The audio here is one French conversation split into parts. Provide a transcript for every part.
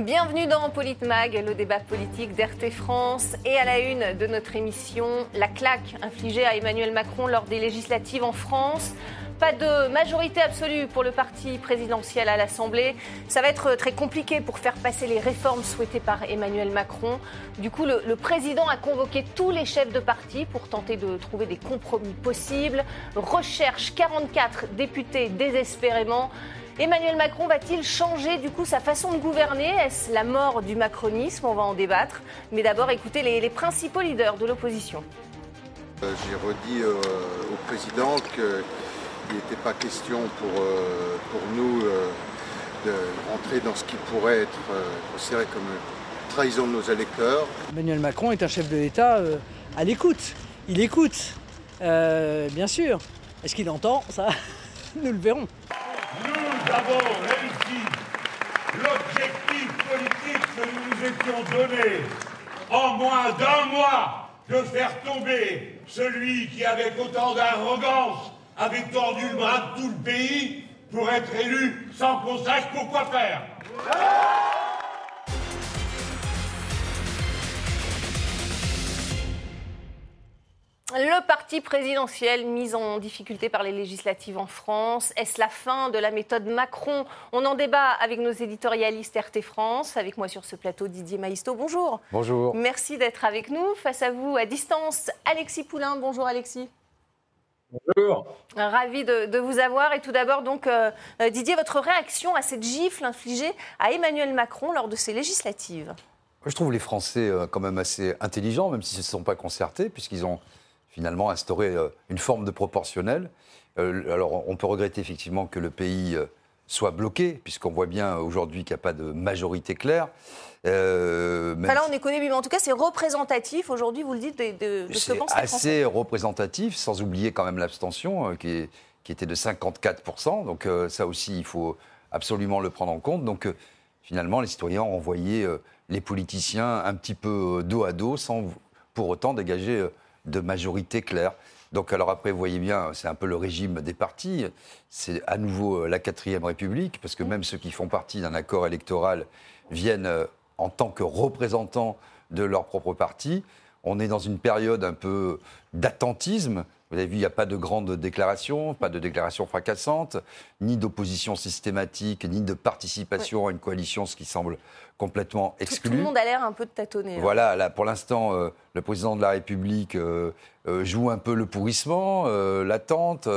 Bienvenue dans Politmag, le débat politique d'RT France. Et à la une de notre émission, la claque infligée à Emmanuel Macron lors des législatives en France. Pas de majorité absolue pour le parti présidentiel à l'Assemblée. Ça va être très compliqué pour faire passer les réformes souhaitées par Emmanuel Macron. Du coup, le, le président a convoqué tous les chefs de parti pour tenter de trouver des compromis possibles. Recherche 44 députés désespérément. Emmanuel Macron va-t-il changer du coup sa façon de gouverner? Est-ce la mort du macronisme? On va en débattre. Mais d'abord, écoutez les, les principaux leaders de l'opposition. Euh, J'ai redit euh, au président qu'il n'était pas question pour, euh, pour nous euh, de rentrer dans ce qui pourrait être euh, considéré comme une trahison de nos électeurs. Emmanuel Macron est un chef de l'État euh, à l'écoute. Il écoute, euh, bien sûr. Est-ce qu'il entend Ça, nous le verrons. Avons réussi l'objectif politique que nous nous étions donné en moins d'un mois de faire tomber celui qui, avec autant d'arrogance, avait tordu le bras de tout le pays pour être élu sans qu'on sache pourquoi faire? Le parti présidentiel mis en difficulté par les législatives en France, est-ce la fin de la méthode Macron? On en débat avec nos éditorialistes RT France. Avec moi sur ce plateau, Didier Maisto, bonjour. Bonjour. Merci d'être avec nous. Face à vous, à distance, Alexis Poulain. Bonjour Alexis. Bonjour. Ravi de, de vous avoir. Et tout d'abord, donc, euh, euh, Didier, votre réaction à cette gifle infligée à Emmanuel Macron lors de ces législatives? Je trouve les Français euh, quand même assez intelligents, même s'ils ne se sont pas concertés, puisqu'ils ont finalement instauré euh, une forme de proportionnel. Euh, Alors, on peut regretter effectivement que le pays euh, soit bloqué, puisqu'on voit bien aujourd'hui qu'il n'y a pas de majorité claire. Euh, Enfin, Là, on est connu, mais en tout cas, c'est représentatif aujourd'hui, vous le dites, de, de- de ce que C'est pensent les Français. assez représentatif, sans oublier quand même l'abstention, euh, qui, est- qui était de 54%. Donc euh, ça aussi, il faut absolument le prendre en compte. Donc finalement, les citoyens ont envoyé les politiciens un petit peu dos à dos, sans pour autant dégager de majorité claire. Donc alors après, vous voyez bien, c'est un peu le régime des partis. C'est à nouveau euh, la quatrième République, parce que même ceux qui font partie d'un accord électoral viennent euh, en tant que représentants de leur propre parti. On est dans une période un peu d'attentisme. Vous avez vu, il n'y a pas de grandes déclarations, pas de déclarations fracassantes, ni d'opposition systématique, ni de participation à une coalition, ce qui semble complètement exclu. tout le monde a l'air un peu de tâtonner. hein. Voilà, là, pour l'instant, euh, le président de la République euh, euh, joue un peu le pourrissement, l'attente,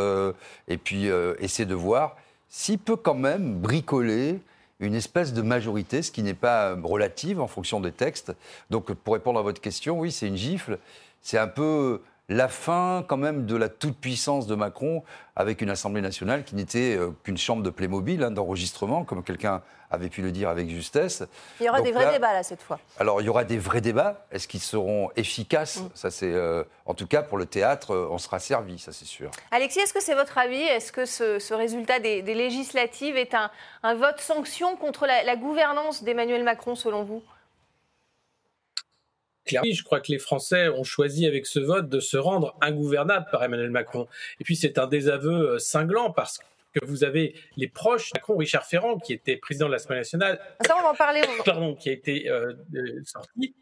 et puis essaie de voir s'il peut quand même bricoler une espèce de majorité, ce qui n'est pas relative en fonction des textes. Donc, pour répondre à votre question, oui, c'est une gifle. C'est un peu la fin quand même de la toute-puissance de Macron avec une Assemblée nationale qui n'était euh, qu'une chambre de Playmobil, hein, d'enregistrement, comme quelqu'un avait pu le dire avec justesse. Il y aura Donc des vrais là- débats là cette fois. alors, il y aura des vrais débats. Est-ce qu'ils seront efficaces Ça, c'est. euh, en tout cas, pour le théâtre, euh, on sera servi, ça, c'est sûr. Alexis, est-ce que c'est votre avis? Est-ce que ce, ce résultat des, des législatives est un, un vote sanction contre la, la gouvernance d'Emmanuel Macron, selon vous? Clairement, je crois que les Français ont choisi avec ce vote de se rendre ingouvernable par Emmanuel Macron. Et puis c'est un désaveu euh, cinglant parce que vous avez les proches Macron, Richard Ferrand, qui était président de l'Assemblée nationale, Ça, on va en parler. on- pardon, qui a été euh, euh, sorti.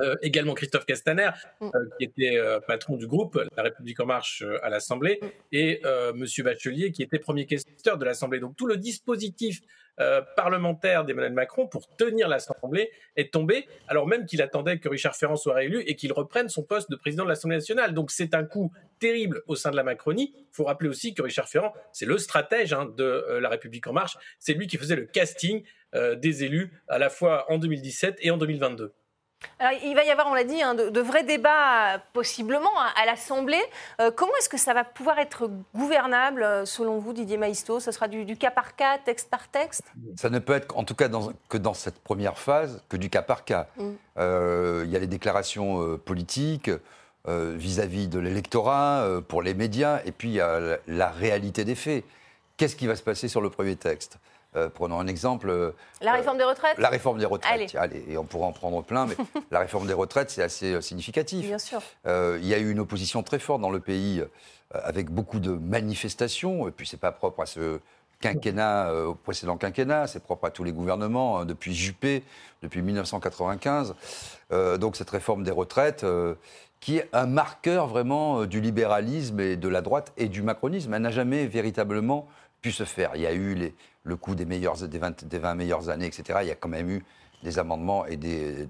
Euh, également Christophe Castaner, Mm. euh, qui était euh, patron du groupe La République en Marche euh, à l'Assemblée, et euh, Monsieur Bachelier, qui était premier questeur de l'Assemblée. Donc tout le dispositif euh, parlementaire d'Emmanuel Macron pour tenir l'Assemblée est tombé, alors même qu'il attendait que Richard Ferrand soit réélu et qu'il reprenne son poste de président de l'Assemblée nationale. Donc c'est un coup terrible au sein de la Macronie. Il faut rappeler aussi que Richard Ferrand, c'est le stratège hein, de euh, La République en Marche. C'est lui qui faisait le casting euh, des élus à la fois en 2017 et en 2022. Alors, il va y avoir, on l'a dit, hein, de, de vrais débats possiblement à, à l'Assemblée. Euh, comment est-ce que ça va pouvoir être gouvernable, euh, selon vous, Didier Maisto? Ce sera du, du cas par cas, texte par texte? Ça ne peut être, en tout cas, dans- que dans cette première phase, que du cas par cas. Mm. Euh, Il y a les déclarations euh, politiques vis-à-vis de l'électorat, pour les médias, et puis il y a la, la réalité des faits. Qu'est-ce qui va se passer sur le premier texte? Euh, Prenons un exemple. euh, La réforme des retraites La réforme des retraites. Allez. Allez, et on pourra en prendre plein, mais la réforme des retraites, c'est assez euh, significatif. Bien sûr. Euh, il y a eu une opposition très forte dans le pays, euh, avec beaucoup de manifestations, et puis c'est pas propre à ce quinquennat, au précédent quinquennat, c'est propre à tous les gouvernements, hein, depuis Juppé, depuis 1995. donc cette réforme des retraites, qui est un marqueur vraiment du libéralisme et de la droite et du macronisme, elle n'a jamais véritablement pu se faire. Il y a eu les, le coût des, meilleures, des, 20, des 20 meilleures années, etc. Il y a quand même eu des amendements et des,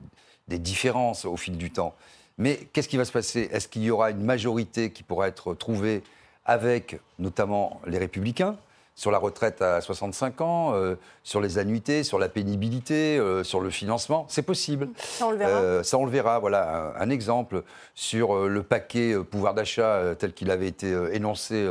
des différences au fil du temps. Mais qu'est-ce qui va se passer? Est-ce qu'il y aura une majorité qui pourra être trouvée avec notamment les républicains sur la retraite à 65 ans, euh, sur les annuités, sur la pénibilité, euh, sur le financement? C'est possible. Ça, on le verra. Euh, ça, on le verra. Voilà un, un exemple sur le paquet pouvoir d'achat tel qu'il avait été énoncé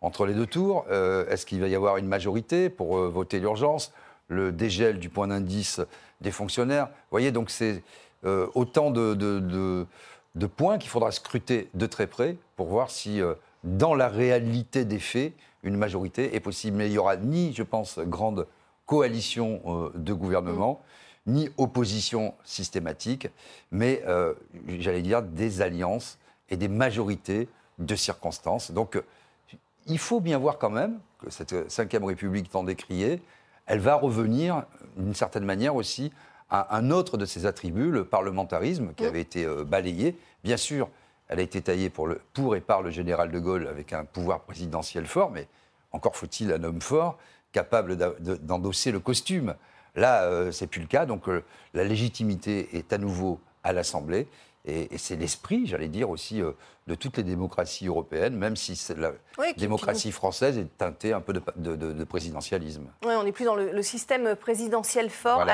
entre les deux tours. Est-ce qu'il va y avoir une majorité pour voter l'urgence Le dégel du point d'indice des fonctionnaires? Vous voyez, donc c'est autant de, de, de points qu'il faudra scruter de très près pour voir si, dans la réalité des faits, une majorité est possible. Mais il n'y aura ni, je pense, grande coalition euh, de gouvernement, ni opposition systématique, mais, euh, j'allais dire, des alliances et des majorités de circonstances. Donc, il faut bien voir quand même que cette Ve République tant décriée, elle va revenir d'une certaine manière aussi à un autre de ses attributs, le parlementarisme, qui avait été euh, balayé. Bien sûr, elle a été taillée pour, le, pour et par le général de Gaulle avec un pouvoir présidentiel fort, mais encore faut-il un homme fort capable d'endosser le costume. Là, euh, c'est plus le cas, donc euh, la légitimité est à nouveau à l'Assemblée. Et, c'est l'esprit, j'allais dire aussi, euh, de toutes les démocraties européennes, même si la démocratie française est teintée un peu de, présidentialisme. Oui, on n'est plus dans le, système présidentiel fort.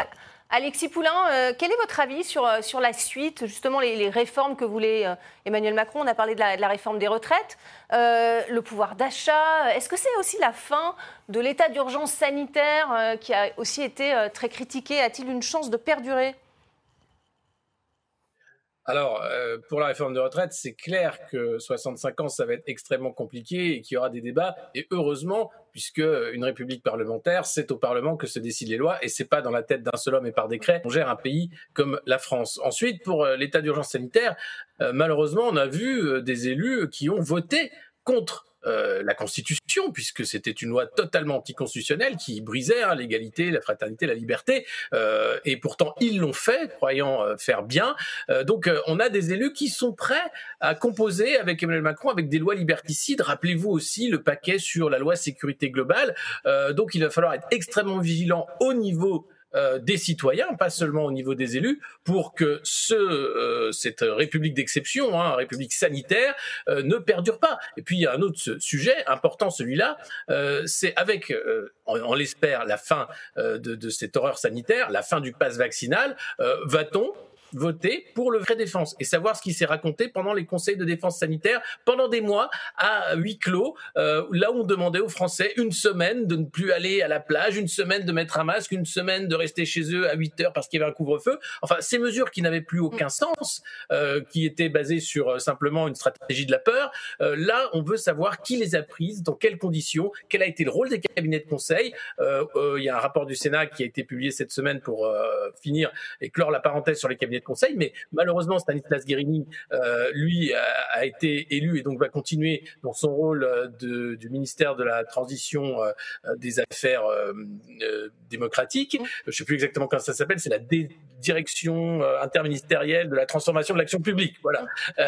Alexis Poulain, euh, quel est votre avis sur, euh, sur la suite, justement les, réformes que voulait euh, Emmanuel Macron? On a parlé de la, réforme des retraites, le pouvoir d'achat. Est-ce que c'est aussi la fin de l'état d'urgence sanitaire qui a aussi été très critiqué? A-t-il une chance de perdurer? Alors, euh, pour la réforme de retraite, c'est clair que 65 ans, ça va être extrêmement compliqué et qu'il y aura des débats. Et heureusement, puisque une république parlementaire, c'est au Parlement que se décident les lois et c'est pas dans la tête d'un seul homme et par décret. On gère un pays comme la France. Ensuite, pour euh, l'état d'urgence sanitaire, euh, malheureusement, on a vu des élus qui ont voté contre euh, la Constitution, puisque c'était une loi totalement anticonstitutionnelle qui brisait hein, l'égalité, la fraternité, la liberté, euh, et pourtant ils l'ont fait, croyant euh, faire bien. donc on a des élus qui sont prêts à composer avec Emmanuel Macron avec des lois liberticides. Rappelez-vous aussi le paquet sur la loi sécurité globale. donc il va falloir être extrêmement vigilant au niveau euh, des citoyens, pas seulement au niveau des élus, pour que euh, cette république d'exception, hein, république sanitaire, euh, ne perdure pas. Et puis il y a un autre sujet important, celui-là, c'est avec, on, l'espère, la fin de, de, cette horreur sanitaire, la fin du pass vaccinal, va-t-on voter pour le vrai défense et savoir ce qui s'est raconté pendant les conseils de défense sanitaire pendant des mois à huis clos, euh, là où on demandait aux Français une semaine de ne plus aller à la plage, une semaine de mettre un masque, une semaine de rester chez eux à 8 heures parce qu'il y avait un couvre-feu. Enfin, ces mesures qui n'avaient plus aucun sens, euh, qui étaient basées sur euh, simplement une stratégie de la peur, euh, là, on veut savoir qui les a prises, dans quelles conditions, quel a été le rôle des cabinets de conseil. Euh, il y a un rapport du Sénat qui a été publié cette semaine pour finir et clore la parenthèse sur les cabinets de conseil, mais malheureusement Stanislas Guérini, euh, lui, a, été élu et donc va continuer dans son rôle euh, de, du ministère de la transition euh, des affaires démocratiques. Je ne sais plus exactement comment ça s'appelle, c'est la direction interministérielle de la transformation de l'action publique. Voilà.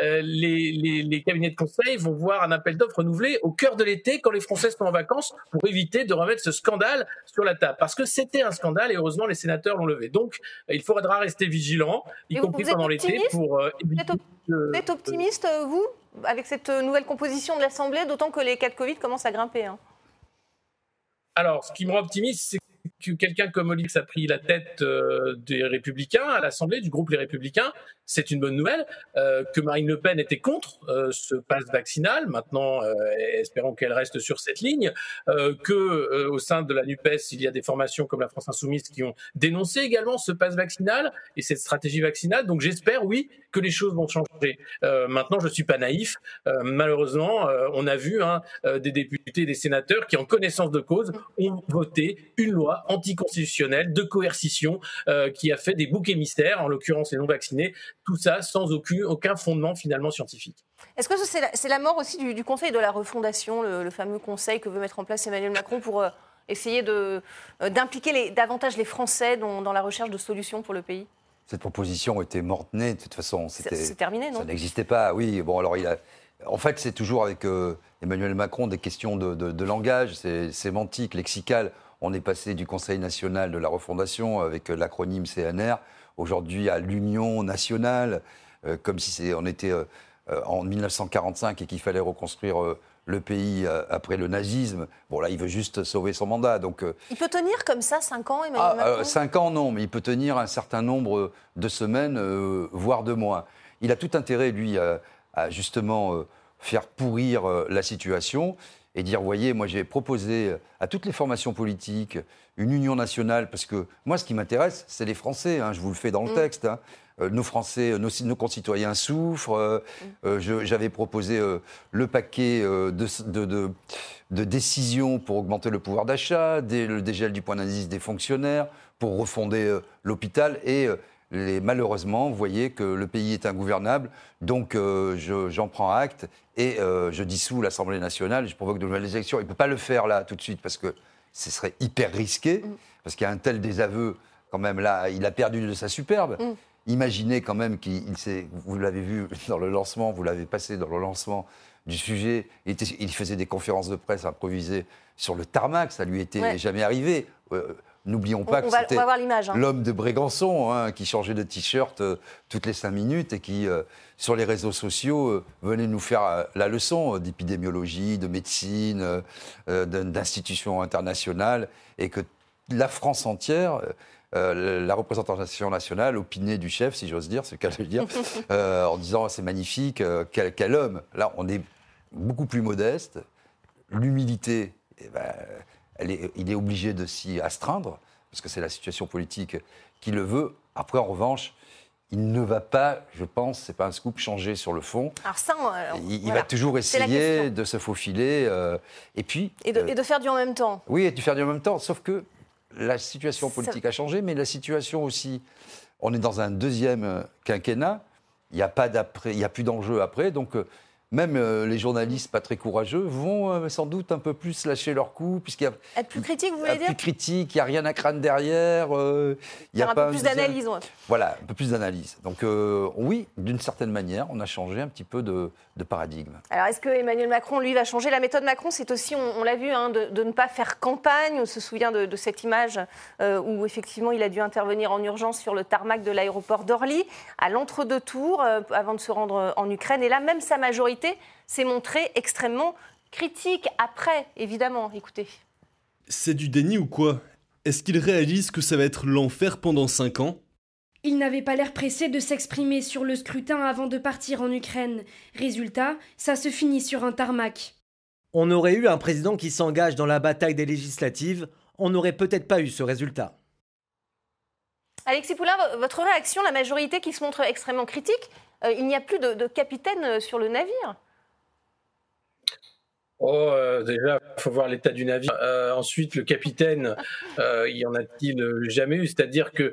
les, les, les, cabinets de conseil vont voir un appel d'offres renouvelé au cœur de l'été quand les Français sont en vacances pour éviter de remettre ce scandale sur la table. Parce que c'était un scandale et heureusement les sénateurs l'ont levé. Donc il faudra rester vigilant, y compris pendant l'été, pour euh, Vous êtes optimiste, euh, vous, avec cette euh, nouvelle composition de l'Assemblée, d'autant que les cas de Covid commencent à grimper hein? Alors, ce qui me rend optimiste, c'est que quelqu'un comme Olivier a pris la tête des Républicains à l'Assemblée, du groupe Les Républicains, c'est une bonne nouvelle. Euh, que Marine Le Pen était contre euh, ce passe vaccinal, maintenant euh, espérons qu'elle reste sur cette ligne. Euh, que euh, au sein de la Nupes, il y a des formations comme la France Insoumise qui ont dénoncé également ce passe vaccinal et cette stratégie vaccinale. Donc j'espère, oui, que les choses vont changer. maintenant, je suis pas naïf. malheureusement, on a vu hein, des députés, des sénateurs qui, en connaissance de cause, ont voté une loi anticonstitutionnelle, de coercition, qui a fait des boucs émissaires, en l'occurrence les non-vaccinés, tout ça sans aucun, aucun fondement finalement scientifique. Est-ce que c'est la, mort aussi du, Conseil de la refondation, le, fameux conseil que veut mettre en place Emmanuel Macron pour essayer d'impliquer davantage les Français dans la recherche de solutions pour le pays? Cette proposition était morte-née, de toute façon. C'est terminé, non? Ça n'existait pas, oui. Bon, alors, il a, en fait, c'est toujours avec euh, Emmanuel Macron des questions de, langage, c'est sémantique, lexical. On est passé du Conseil national de la refondation avec euh, l'acronyme CNR, aujourd'hui à l'Union nationale, euh, comme si on était en 1945 et qu'il fallait reconstruire le pays euh, après le nazisme. Bon, là, il veut juste sauver son mandat. Donc, euh, il peut tenir comme ça 5 ans, Emmanuel ah, Macron 5 ans, non, mais il peut tenir un certain nombre de semaines, euh, voire de mois. Il a tout intérêt, lui, à, justement faire pourrir la situation et dire, voyez, moi j'ai proposé à toutes les formations politiques une union nationale, parce que moi ce qui m'intéresse, c'est les Français, hein, je vous le fais dans le mm. texte. Hein. Euh, nos Français, nos, concitoyens souffrent. Euh, euh, j'avais proposé le paquet de, décisions pour augmenter le pouvoir d'achat, le dégel du point d'indice des fonctionnaires, pour refonder l'hôpital et malheureusement, vous voyez que le pays est ingouvernable, donc j'en prends acte et je dissous l'Assemblée nationale, je provoque de nouvelles élections. Il ne peut pas le faire là tout de suite parce que ce serait hyper risqué, mm. parce qu'il y a un tel désaveu quand même là, il a perdu de sa superbe. Mm. Imaginez quand même qu'il s'est, vous l'avez vu dans le lancement, vous l'avez passé dans le lancement du sujet, il, faisait des conférences de presse improvisées sur le tarmac, ça lui était jamais arrivé. Euh, n'oublions pas que c'était hein. l'homme de Brégançon hein, qui changeait de t-shirt euh, toutes les cinq minutes et qui, euh, sur les réseaux sociaux, venait nous faire la leçon d'épidémiologie, de médecine, d'institutions internationales, et que la France entière euh, la représentation nationale opinée du chef, si j'ose dire, c'est le cas de le dire, euh, en disant c'est magnifique, euh, quel, homme. Là, on est beaucoup plus modeste. L'humilité, eh ben, il est obligé de s'y astreindre, parce que c'est la situation politique qui le veut. Après, en revanche, il ne va pas, je pense, c'est pas un scoop, changer sur le fond. Alors ça, il, va toujours essayer de se faufiler. et puis. Et de, et de, faire du en même temps. Oui, et de faire du en même temps. Sauf que la situation politique a changé, mais la situation aussi, on est dans un deuxième euh, quinquennat, il n'y a, pas il a plus d'enjeu après, donc euh, même euh, les journalistes pas très courageux vont euh, sans doute un peu plus lâcher leur coup, puisqu'il y a être plus critique, vous voulez dire Plus critique, il n'y a rien à craindre derrière. Euh, il y a un peu plus d'analyse. Voilà, un peu plus d'analyse. Donc oui, d'une certaine manière, on a changé un petit peu de, paradigme. Alors est-ce que Emmanuel Macron, lui, va changer La méthode Macron, c'est aussi, on, l'a vu, hein, de, ne pas faire campagne. On se souvient de, cette image où effectivement il a dû intervenir en urgence sur le tarmac de l'aéroport d'Orly, à l'entre-deux tours, avant de se rendre en Ukraine. Et là, même sa majorité s'est montré extrêmement critique après, évidemment. Écoutez. C'est du déni ou quoi? Est-ce qu'il réalise que ça va être l'enfer pendant 5 ans? Il n'avait pas l'air pressé de s'exprimer sur le scrutin avant de partir en Ukraine. Résultat, ça se finit sur un tarmac. On aurait eu un président qui s'engage dans la bataille des législatives, on n'aurait peut-être pas eu ce résultat. Alexis Poulain, votre réaction, la majorité qui se montre extrêmement critique, euh, il n'y a plus de, capitaine euh, sur le navire. Oh, euh, déjà, il faut voir l'état du navire. ensuite, le capitaine, y en a-t-il jamais eu? C'est-à-dire que,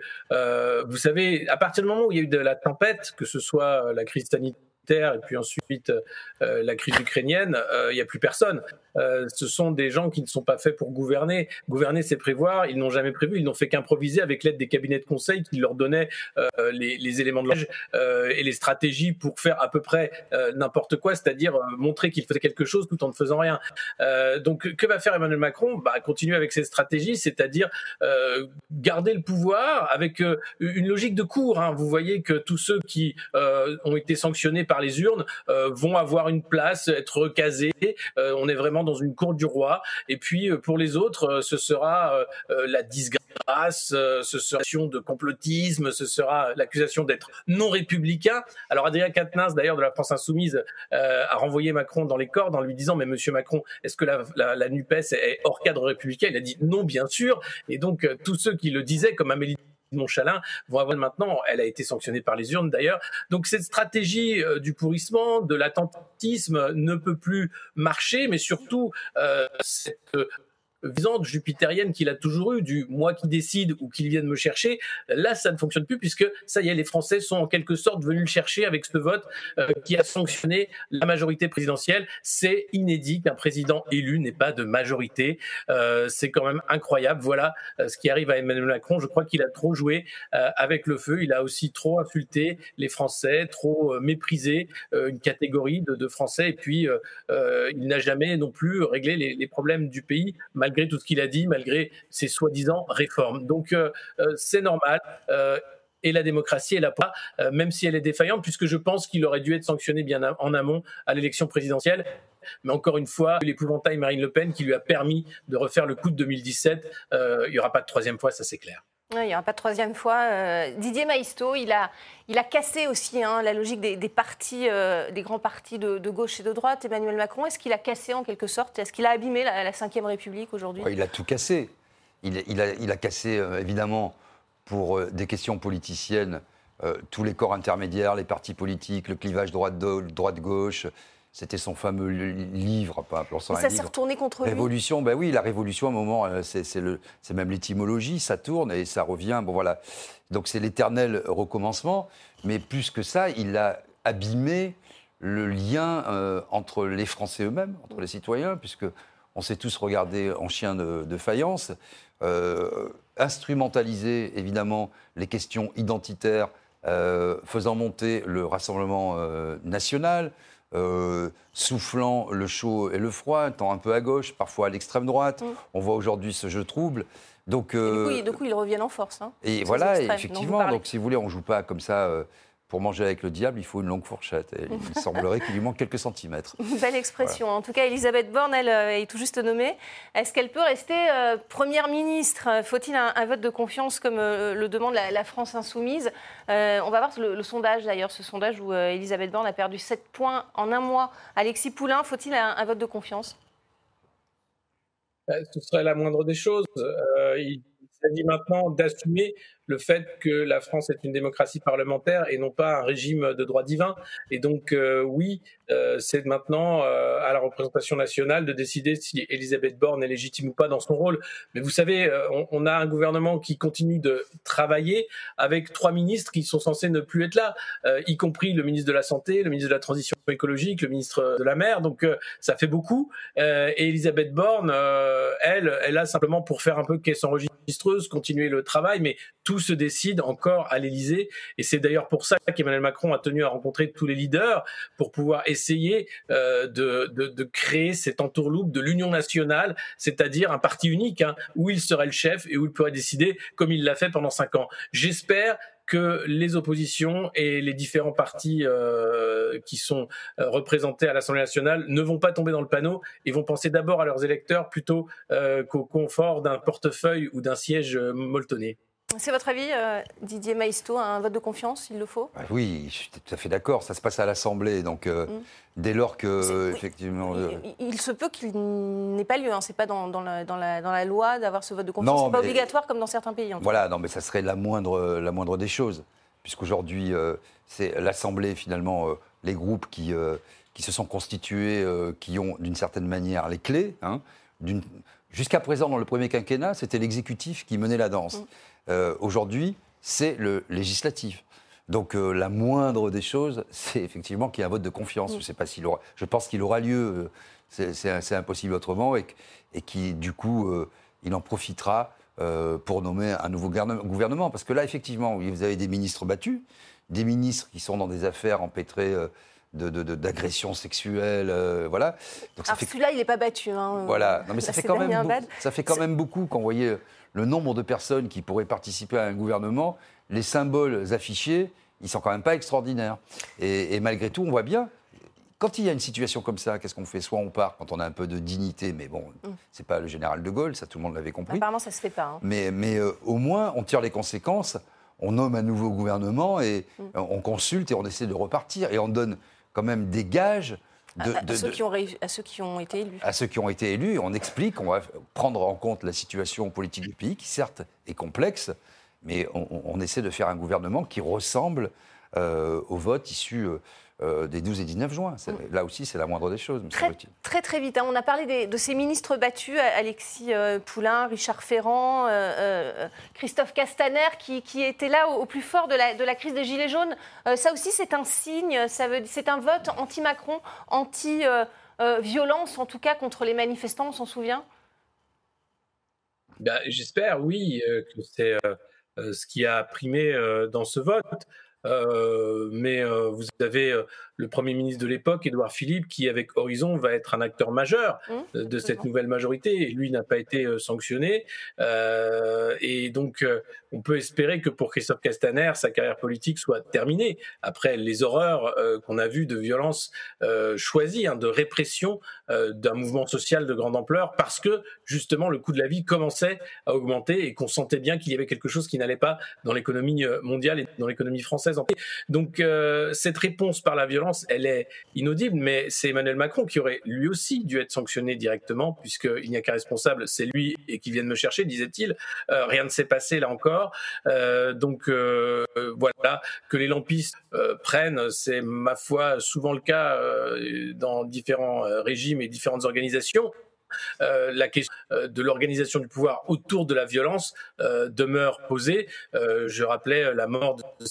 vous savez, à partir du moment où il y a eu de la tempête, que ce soit la crise sanitaire, et puis ensuite la crise ukrainienne, il n'y a plus personne. Euh, ce sont des gens qui ne sont pas faits pour gouverner. Gouverner, c'est prévoir. Ils n'ont jamais prévu. Ils n'ont fait qu'improviser avec l'aide des cabinets de conseil qui leur donnaient les, les, éléments de langage et les stratégies pour faire à peu près n'importe quoi, c'est-à-dire montrer qu'ils faisaient quelque chose tout en ne faisant rien. donc, que va faire Emmanuel Macron? Bah, Continuer avec ses stratégies, c'est-à-dire garder le pouvoir avec une logique de cours. Hein. Vous voyez que tous ceux qui ont été sanctionnés par les urnes euh, vont avoir une place, être casés. Euh, on est vraiment dans une cour du roi. Et puis euh, pour les autres, ce sera la disgrâce, ce sera de complotisme, ce sera l'accusation d'être non républicain. Alors Adrien Quatennens, d'ailleurs de la France insoumise, a renvoyé Macron dans les cordes en lui disant mais Monsieur Macron, est-ce que la, la, Nupes est hors cadre républicain? Il a dit non, bien sûr. Et donc tous ceux qui le disaient, comme Amélie Montchalin vont avoir maintenant, elle a été sanctionnée par les urnes d'ailleurs. Donc cette stratégie euh, du pourrissement, de l'attentisme ne peut plus marcher, mais surtout euh, cette visante jupitérienne qu'il a toujours eu, du moi qui décide ou qu'il vienne me chercher. Là, ça ne fonctionne plus puisque ça y est, les Français sont en quelque sorte venus le chercher avec ce vote euh, qui a sanctionné la majorité présidentielle. C'est inédit qu'un président élu n'ait pas de majorité. Euh, c'est quand même incroyable. Voilà euh, ce qui arrive à Emmanuel Macron. Je crois qu'il a trop joué avec le feu. Il a aussi trop insulté les Français, trop méprisé une catégorie de, Français. Et puis, il n'a jamais non plus réglé les, les, problèmes du pays, malgré tout ce qu'il a dit, malgré ses soi-disant réformes. Donc, c'est normal et la démocratie est là euh, même si elle est défaillante, puisque je pense qu'il aurait dû être sanctionné bien en amont à l'élection présidentielle. Mais encore une fois, l'épouvantail Marine Le Pen qui lui a permis de refaire le coup de 2017, euh, il n'y aura pas de troisième fois, ça c'est clair. Il n'y aura pas de troisième fois. Euh, Didier Maisto, il a, il a cassé aussi hein, la logique des, partis, des grands partis de, gauche et de droite. Emmanuel Macron, est-ce qu'il a cassé en quelque sorte? Est-ce qu'il a abîmé la, Ve République aujourd'hui? Il a tout cassé. Il, a, cassé évidemment pour euh, des questions politiciennes, euh, tous les corps intermédiaires, les partis politiques, le clivage droite-gauche. C'était son fameux livre, pas appelons ça, ça s'est retourné contre lui. Révolution, ben oui, la révolution, à un moment, euh, c'est même l'étymologie, ça tourne et ça revient. Bon voilà, donc c'est l'éternel recommencement. Mais plus que ça, il a abîmé le lien entre les Français eux-mêmes, entre les citoyens, puisque on s'est tous regardés en chien de, de faïence. Euh, instrumentaliser évidemment les questions identitaires, euh, faisant monter le Rassemblement euh, soufflant le chaud et le froid, étant un peu à gauche, parfois à l'extrême droite. On voit aujourd'hui ce jeu trouble. Donc, du, coup, ils reviennent en force. Hein, et voilà, effectivement. Donc, si vous voulez, on joue pas comme ça pour manger avec le diable, il faut une longue fourchette. il semblerait qu'il lui manque quelques centimètres. Belle expression. En tout cas, Elisabeth Borne, elle euh, est tout juste nommée. Est-ce qu'elle peut rester euh, première ministre? Faut-il un, vote de confiance comme euh, le demande la, France insoumise? On va voir le, sondage d'ailleurs, ce sondage où Elisabeth Borne a perdu 7 points en un mois. Alexis Poulain, faut-il un, vote de confiance? Ce serait la moindre des choses. il s'agit maintenant d'assumer le fait que la France est une démocratie parlementaire et non pas un régime de droit divin. Et donc, euh, oui, euh, c'est maintenant euh, à la représentation nationale de décider si Elisabeth Borne est légitime ou pas dans son rôle. Mais vous savez, on, on, a un gouvernement qui continue de travailler avec trois ministres qui sont censés ne plus être là, y compris le ministre de la Santé, le ministre de la Transition écologique, le ministre de la Mer. Donc, ça fait beaucoup. et Elisabeth Borne, elle, elle a simplement pour faire un peu caisse enregistreuse, continuer le travail, mais tout se décide encore à l'Élysée. Et c'est d'ailleurs pour ça qu'Emmanuel Macron a tenu à rencontrer tous les leaders pour pouvoir essayer euh, de, de, créer cette entourloupe de l'Union nationale, c'est-à-dire un parti unique hein, où il serait le chef et où il pourrait décider comme il l'a fait pendant cinq ans. J'espère que les oppositions et les différents partis euh, qui sont euh, représentés à l'Assemblée nationale ne vont pas tomber dans le panneau et vont penser d'abord à leurs électeurs plutôt qu'au confort d'un portefeuille ou d'un siège molletonné. C'est votre avis, euh, Didier Maisto, un vote de confiance, il le faut? Bah Oui, je suis tout à fait d'accord. Ça se passe à l'Assemblée, donc euh, mm. dès lors que, effectivement... Euh, il, se peut qu'il n'ait pas lieu, hein. c'est pas dans, la, dans, la, loi d'avoir ce vote de confiance, c'est pas obligatoire comme dans certains pays. voilà, non, mais ça serait la moindre, la moindre des choses, puisqu'aujourd'hui, c'est l'Assemblée, finalement, les groupes qui, qui se sont constitués, qui ont d'une certaine manière les clés, hein, Jusqu'à présent, dans le premier quinquennat, c'était l'exécutif qui menait la danse. Mm. Euh, aujourd'hui, c'est le législatif. Donc euh, la moindre des choses, c'est effectivement qu'il y ait un vote de confiance. Mm. Je sais pas s'il aura. Je pense qu'il aura lieu. Euh, c'est impossible autrement, et, et qui du coup, il en profitera pour nommer un nouveau gouvernement. Parce que là, effectivement, vous avez des ministres battus, des ministres qui sont dans des affaires empêtrées d'agressions sexuelles, voilà. Donc, Alors celui-là, il n'est pas battu. Hein. Voilà, non, mais ça fait, quand même beaucoup, ça fait quand même beaucoup quand vous voyez le nombre de personnes qui pourraient participer à un gouvernement, les symboles affichés, ils sont quand même pas extraordinaires. Et, malgré tout, on voit bien, quand il y a une situation comme ça, qu'est-ce qu'on fait? Soit on part quand on a un peu de dignité, mais bon, ce mm. c'est pas le général de Gaulle, ça tout le monde l'avait compris. Apparemment, ça se fait pas. Hein. Mais, mais euh, au moins, on tire les conséquences, on nomme un nouveau gouvernement et mm. on consulte et on essaie de repartir et on donne quand même des gages à, ceux qui ont à, ceux qui ont, été élus. À ceux qui ont été élus, on explique, on va prendre en compte la situation politique du pays, qui certes est complexe, mais on, essaie de faire un gouvernement qui ressemble euh, au vote issu euh, des 12 et 19 juin. Là aussi, c'est la moindre des choses, très, très, très vite. Hein. On a parlé de ces ministres battus, Alexis Poulain, Richard Ferrand, Christophe Castaner, qui, qui étaient là au, plus fort de la, de la, crise des Gilets jaunes. ça aussi, c'est un signe, c'est un vote anti-Macron, anti-violence, en tout cas contre les manifestants, on s'en souvient? Bah, J'espère, oui, que c'est ce qui a primé dans ce vote. Mais vous avez le Premier ministre de l'époque, Édouard Philippe, qui, avec Horizon, va être un acteur majeur mmh, de cette nouvelle majorité. Et lui n'a pas été euh, sanctionné. Euh, et donc, euh, on peut espérer que pour Christophe Castaner, sa carrière politique soit terminée. Après les horreurs qu'on a vues de violence choisies, hein, de répression d'un mouvement social de grande ampleur, parce que, justement, le coût de la vie commençait à augmenter et qu'on sentait bien qu'il y avait quelque chose qui n'allait pas dans l'économie mondiale et dans l'économie française. Donc, cette réponse par la violence, elle est inaudible, mais c'est Emmanuel Macron qui aurait lui aussi dû être sanctionné directement, puisqu'il n'y a qu'un responsable, c'est lui, et qui vient de me chercher, disait-il. Euh, rien ne s'est passé là encore. Euh, donc euh, voilà, que les lampistes prennent, c'est ma foi souvent le cas dans différents régimes et différentes organisations. la question de l'organisation du pouvoir autour de la violence demeure posée. je rappelais la mort de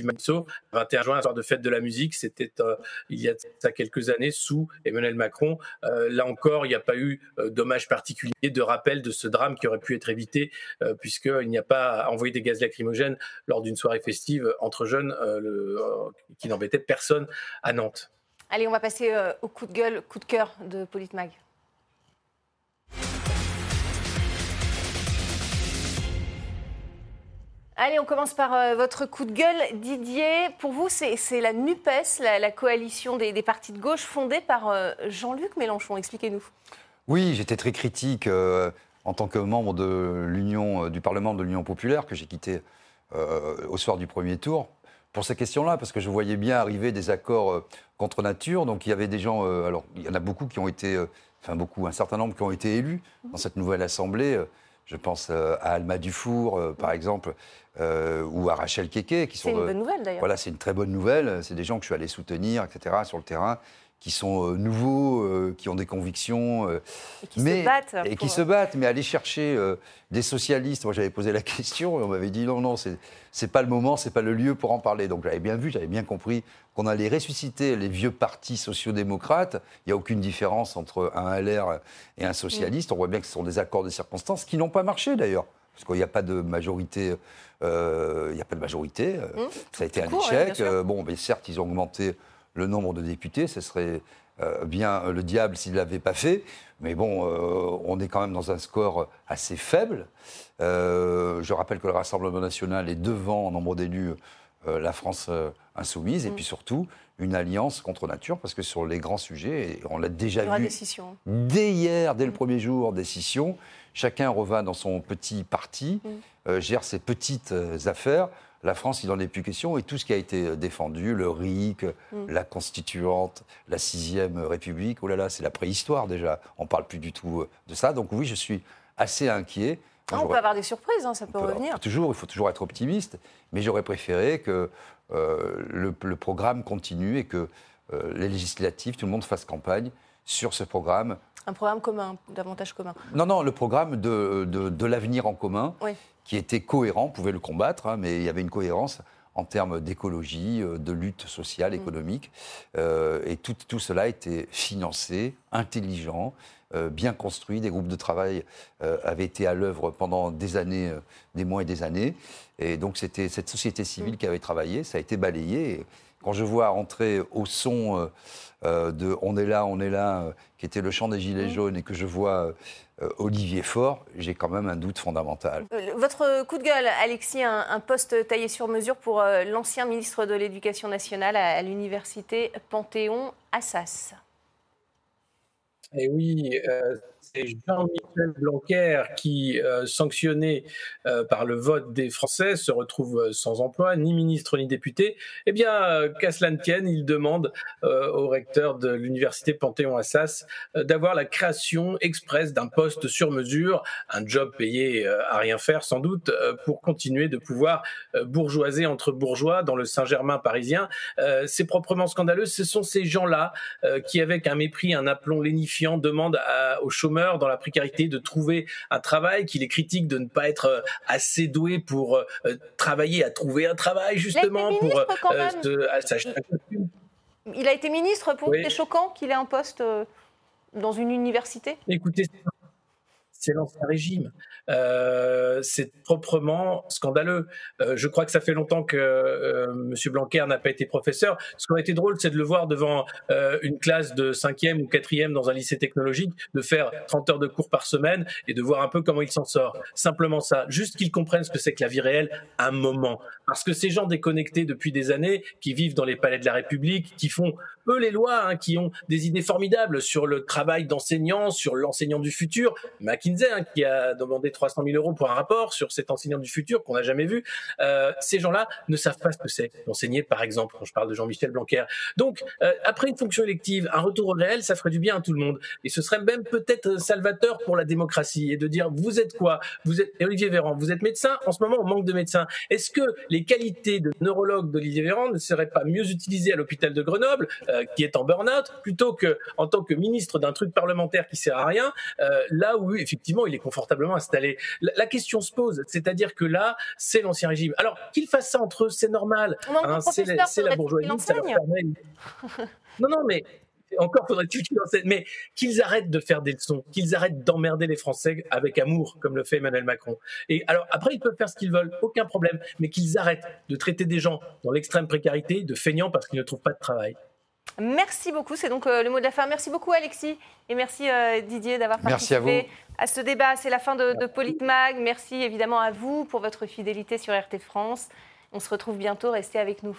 Steve 21 juin, soir de fête de la musique, c'était euh, il y a quelques années sous Emmanuel Macron. Euh, là encore, il n'y a pas eu euh, d'hommage particulier, de rappel de ce drame qui aurait pu être évité, puisqu'il n'y a pas envoyé des gaz lacrymogènes lors d'une soirée festive entre jeunes qui n'embêtait personne à Nantes. Allez, on va passer au coup de gueule, coup de cœur de Politmag. Allez, on commence par euh, votre coup de gueule. Didier, pour vous, c'est la NUPES, la, coalition des, partis de gauche fondée par euh, Jean-Luc Mélenchon. Expliquez-nous. Oui, j'étais très critique euh, en tant que membre du Parlement de l'Union populaire, que j'ai quitté au soir du premier tour, pour ces questions-là, parce que je voyais bien arriver des accords contre nature. Donc il y avait des gens, alors il y en a beaucoup qui ont été, enfin beaucoup, un certain nombre qui ont été élus dans cette nouvelle Assemblée. Je pense à Alma Dufour, par exemple, euh, ou à Rachel Keke. qui sont. C'est une bonne nouvelle d'ailleurs. Voilà, c'est une très bonne nouvelle. C'est des gens que je suis allé soutenir, etc., sur le terrain, qui sont euh, nouveaux, euh, qui ont des convictions. et qui se battent. Et qui se battent. Mais aller chercher des socialistes, moi j'avais posé la question et on m'avait dit non, non, c'est pas le moment, c'est pas le lieu pour en parler. Donc j'avais bien vu, j'avais bien compris qu'on allait ressusciter les vieux partis sociodémocrates. Il n'y a aucune différence entre un LR et un socialiste. Mm. On voit bien que ce sont des accords de circonstances qui n'ont pas marché d'ailleurs parce qu'il n'y a pas de majorité. Euh, il n'y a pas de majorité. Euh, mmh. ça a été un échec. Euh, bon, mais certes, ils ont augmenté le nombre de députés. Ce serait bien le diable s'il ne l'avait pas fait. Mais bon, on est quand même dans un score assez faible. je rappelle que le Rassemblement national est devant en nombre d'élus la France insoumise. Et mmh. puis surtout, une alliance contre nature, parce que sur les grands sujets, on l'a déjà vu dès hier, dès le mmh. premier jour, décision. Chacun revint dans son petit parti, mm. euh, gère ses petites euh, affaires. La France, il n'en est plus question. Et tout ce qui a été euh, défendu, le RIC, mm. la constituante, la sixième République, oh là là, c'est la préhistoire déjà. On ne parle plus du tout de ça. Donc oui, je suis assez inquiet. Ah, on peut avoir des surprises, hein, ça peut, revenir. toujours, il faut toujours être optimiste. Mais j'aurais préféré que le, programme continue et que les législatives, tout le monde fasse campagne sur ce programme un programme commun, davantage commun. Non, non, le programme de, de, l'avenir en commun, qui était cohérent, on pouvait le combattre, hein, mais il y avait une cohérence en termes d'écologie, euh, de lutte sociale, mm. économique. Euh, et tout, tout, cela était financé, intelligent, euh, bien construit. Des groupes de travail avaient été à l'œuvre pendant des années, des mois et des années. Et donc c'était cette société civile qui avait travaillé, ça a été balayé. quand je vois entrer au son euh, de On est là, on est là, euh, qui était le chant des Gilets mmh. jaunes, et que je vois euh, Olivier Faure, j'ai quand même un doute fondamental. Votre coup de gueule, Alexis, un, poste taillé sur mesure pour l'ancien ministre de l'Éducation nationale à, l'université Panthéon-Assas. Eh oui, c'est Jean-Michel Blanquer qui, euh, sanctionné euh, par le vote des Français, se retrouve euh, sans emploi, ni ministre ni député, eh bien, qu'à cela ne tienne, il demande au recteur de l'université Panthéon-Assas d'avoir la création express d'un poste sur mesure, un job payé à rien faire sans doute, pour continuer de pouvoir bourgeoiser entre bourgeois dans le Saint-Germain parisien. c'est proprement scandaleux. Ce sont ces gens-là qui, avec un mépris, un aplomb lénifiant, demandent aux chômeurs dans la précarité de trouver un travail, qu'il est critique de ne pas être euh, assez doué pour euh, euh, travailler à trouver un travail justement pour s'acheter un costume. Il a été ministre pour c'est choquant qu'il ait un poste dans une université? Écoutez, c'est l'ancien régime. Euh, c'est proprement scandaleux. Euh, je crois que ça fait longtemps que euh, M. Blanquer n'a pas été professeur. Ce qui aurait été drôle, c'est de le voir devant une classe de cinquième ou quatrième dans un lycée technologique, de faire 30 heures de cours par semaine et de voir un peu comment il s'en sort. Simplement ça. Juste qu'ils comprennent ce que c'est que la vie réelle un moment. Parce que ces gens déconnectés depuis des années, qui vivent dans les palais de la République, qui font eux les lois, hein, qui ont des idées formidables sur le travail d'enseignant, sur l'enseignant du futur, McKinsey hein, qui a demandé 300 000 euros pour un rapport sur cet enseignant du futur qu'on n'a jamais vu. Euh, ces gens-là ne savent pas ce que c'est d'enseigner, par exemple, quand je parle de Jean-Michel Blanquer. Donc, euh, après une fonction élective, un retour au réel, ça ferait du bien à tout le monde. Et ce serait même peut-être salvateur pour la démocratie et de dire, vous êtes quoi? Vous êtes Olivier Véran, vous êtes médecin. En ce moment, on manque de médecins. Est-ce que les qualités de neurologue d'Olivier Véran ne seraient pas mieux utilisées à l'hôpital de Grenoble, euh, qui est en burn-out, plutôt que en tant que ministre d'un truc parlementaire qui sert à rien, là où effectivement il est confortablement installé. La, question se pose, c'est-à-dire que là, c'est l'ancien régime. Alors qu'ils fassent ça entre eux, c'est normal. Hein, c'est la, bourgeoisie, ça leur permet. non, non, mais encore faudrait-il qu'ils mais qu'ils arrêtent de faire des leçons, qu'ils arrêtent d'emmerder les Français avec amour, comme le fait Emmanuel Macron. Et alors après, ils peuvent faire ce qu'ils veulent, aucun problème, mais qu'ils arrêtent de traiter des gens dans l'extrême précarité de feignants parce qu'ils ne trouvent pas de travail. Merci beaucoup. C'est donc euh, le mot de la fin. Merci beaucoup, Alexis. Et merci, euh, Didier, d'avoir participé à, ce débat. C'est la fin de, de Politmag. Merci évidemment à vous pour votre fidélité sur RT France. On se retrouve bientôt. Restez avec nous.